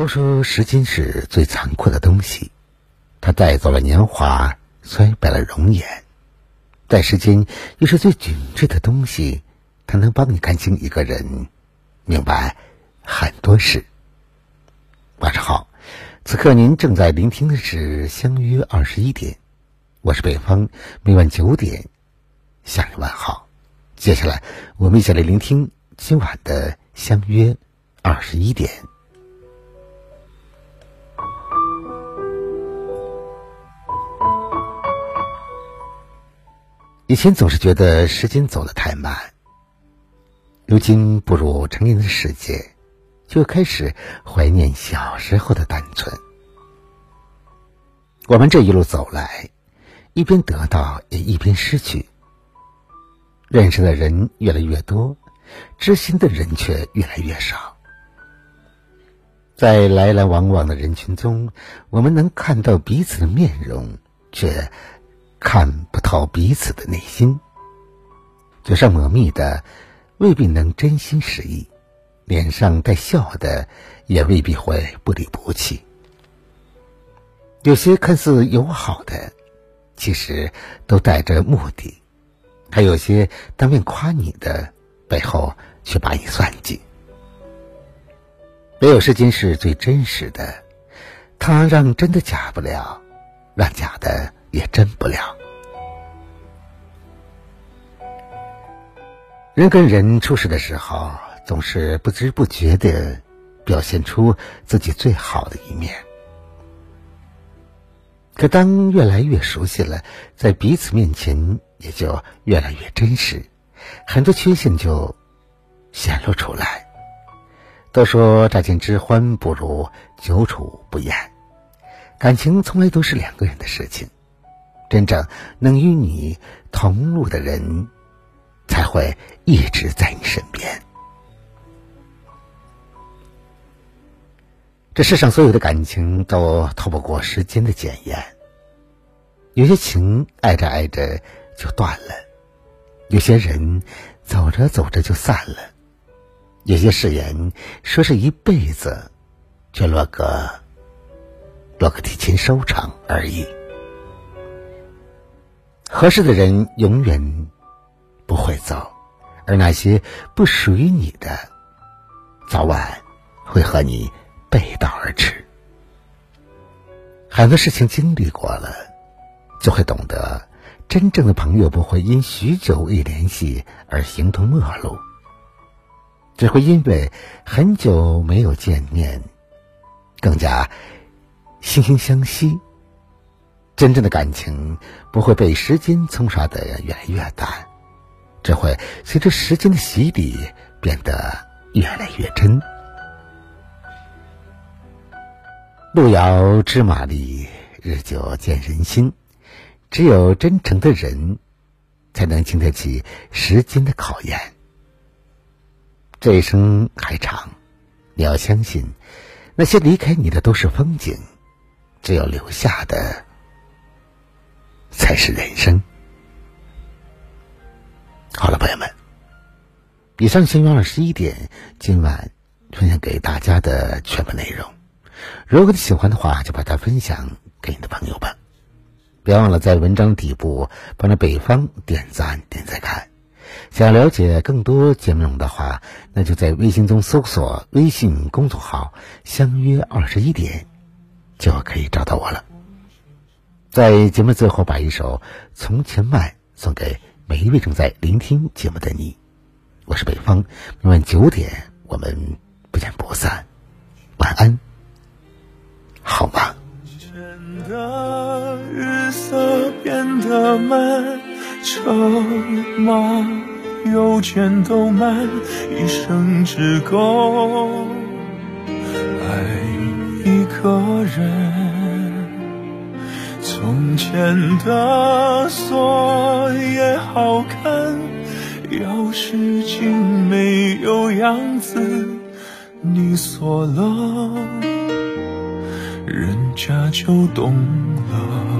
都说时间是最残酷的东西，它带走了年华，衰败了容颜；但时间又是最紧致的东西，它能帮你看清一个人，明白很多事。晚上好，此刻您正在聆听的是《相约二十一点》，我是北方，每晚九点向你问好。接下来，我们一起来聆听今晚的《相约二十一点》。以前总是觉得时间走得太慢，如今步入成年的世界，就开始怀念小时候的单纯。我们这一路走来，一边得到，也一边失去。认识的人越来越多，知心的人却越来越少。在来来往往的人群中，我们能看到彼此的面容，却。看不透彼此的内心，嘴上抹蜜的未必能真心实意，脸上带笑的也未必会不离不弃。有些看似友好的，其实都带着目的；还有些当面夸你的，背后却把你算计。没有时间是最真实的，它让真的假不了，让假的。也真不了。人跟人处事的时候，总是不知不觉的表现出自己最好的一面。可当越来越熟悉了，在彼此面前也就越来越真实，很多缺陷就显露出来。都说乍见之欢不如久处不厌，感情从来都是两个人的事情。真正能与你同路的人，才会一直在你身边。这世上所有的感情都逃不过时间的检验。有些情爱着爱着就断了，有些人走着走着就散了，有些誓言说是一辈子，却落个落个提前收场而已。合适的人永远不会走，而那些不属于你的，早晚会和你背道而驰。很多事情经历过了，就会懂得，真正的朋友不会因许久未联系而形同陌路，只会因为很久没有见面，更加惺惺相惜。真正的感情不会被时间冲刷的越来越淡，只会随着时间的洗礼变得越来越真。路遥知马力，日久见人心。只有真诚的人，才能经得起时间的考验。这一生还长，你要相信，那些离开你的都是风景，只有留下的。才是人生。好了，朋友们，以上先约二十一点，今晚分享给大家的全部内容。如果你喜欢的话，就把它分享给你的朋友吧。别忘了在文章底部帮着北方点赞点赞看。想了解更多节目内容的话，那就在微信中搜索微信公众号“相约二十一点”，就可以找到我了。在节目最后，把一首《从前慢》送给每一位正在聆听节目的你。我是北方，每晚九点，我们不见不散。晚安，好吗？日色变得漫长吗？邮件都慢，一生只够爱一个人。从前的锁也好看，钥匙竟没有样子，你锁了，人家就懂了。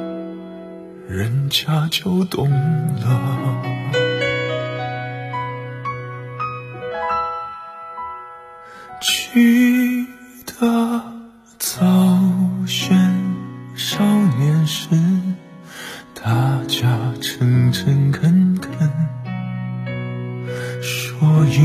人家就懂了。记得早先少年时，大家诚诚恳恳，说一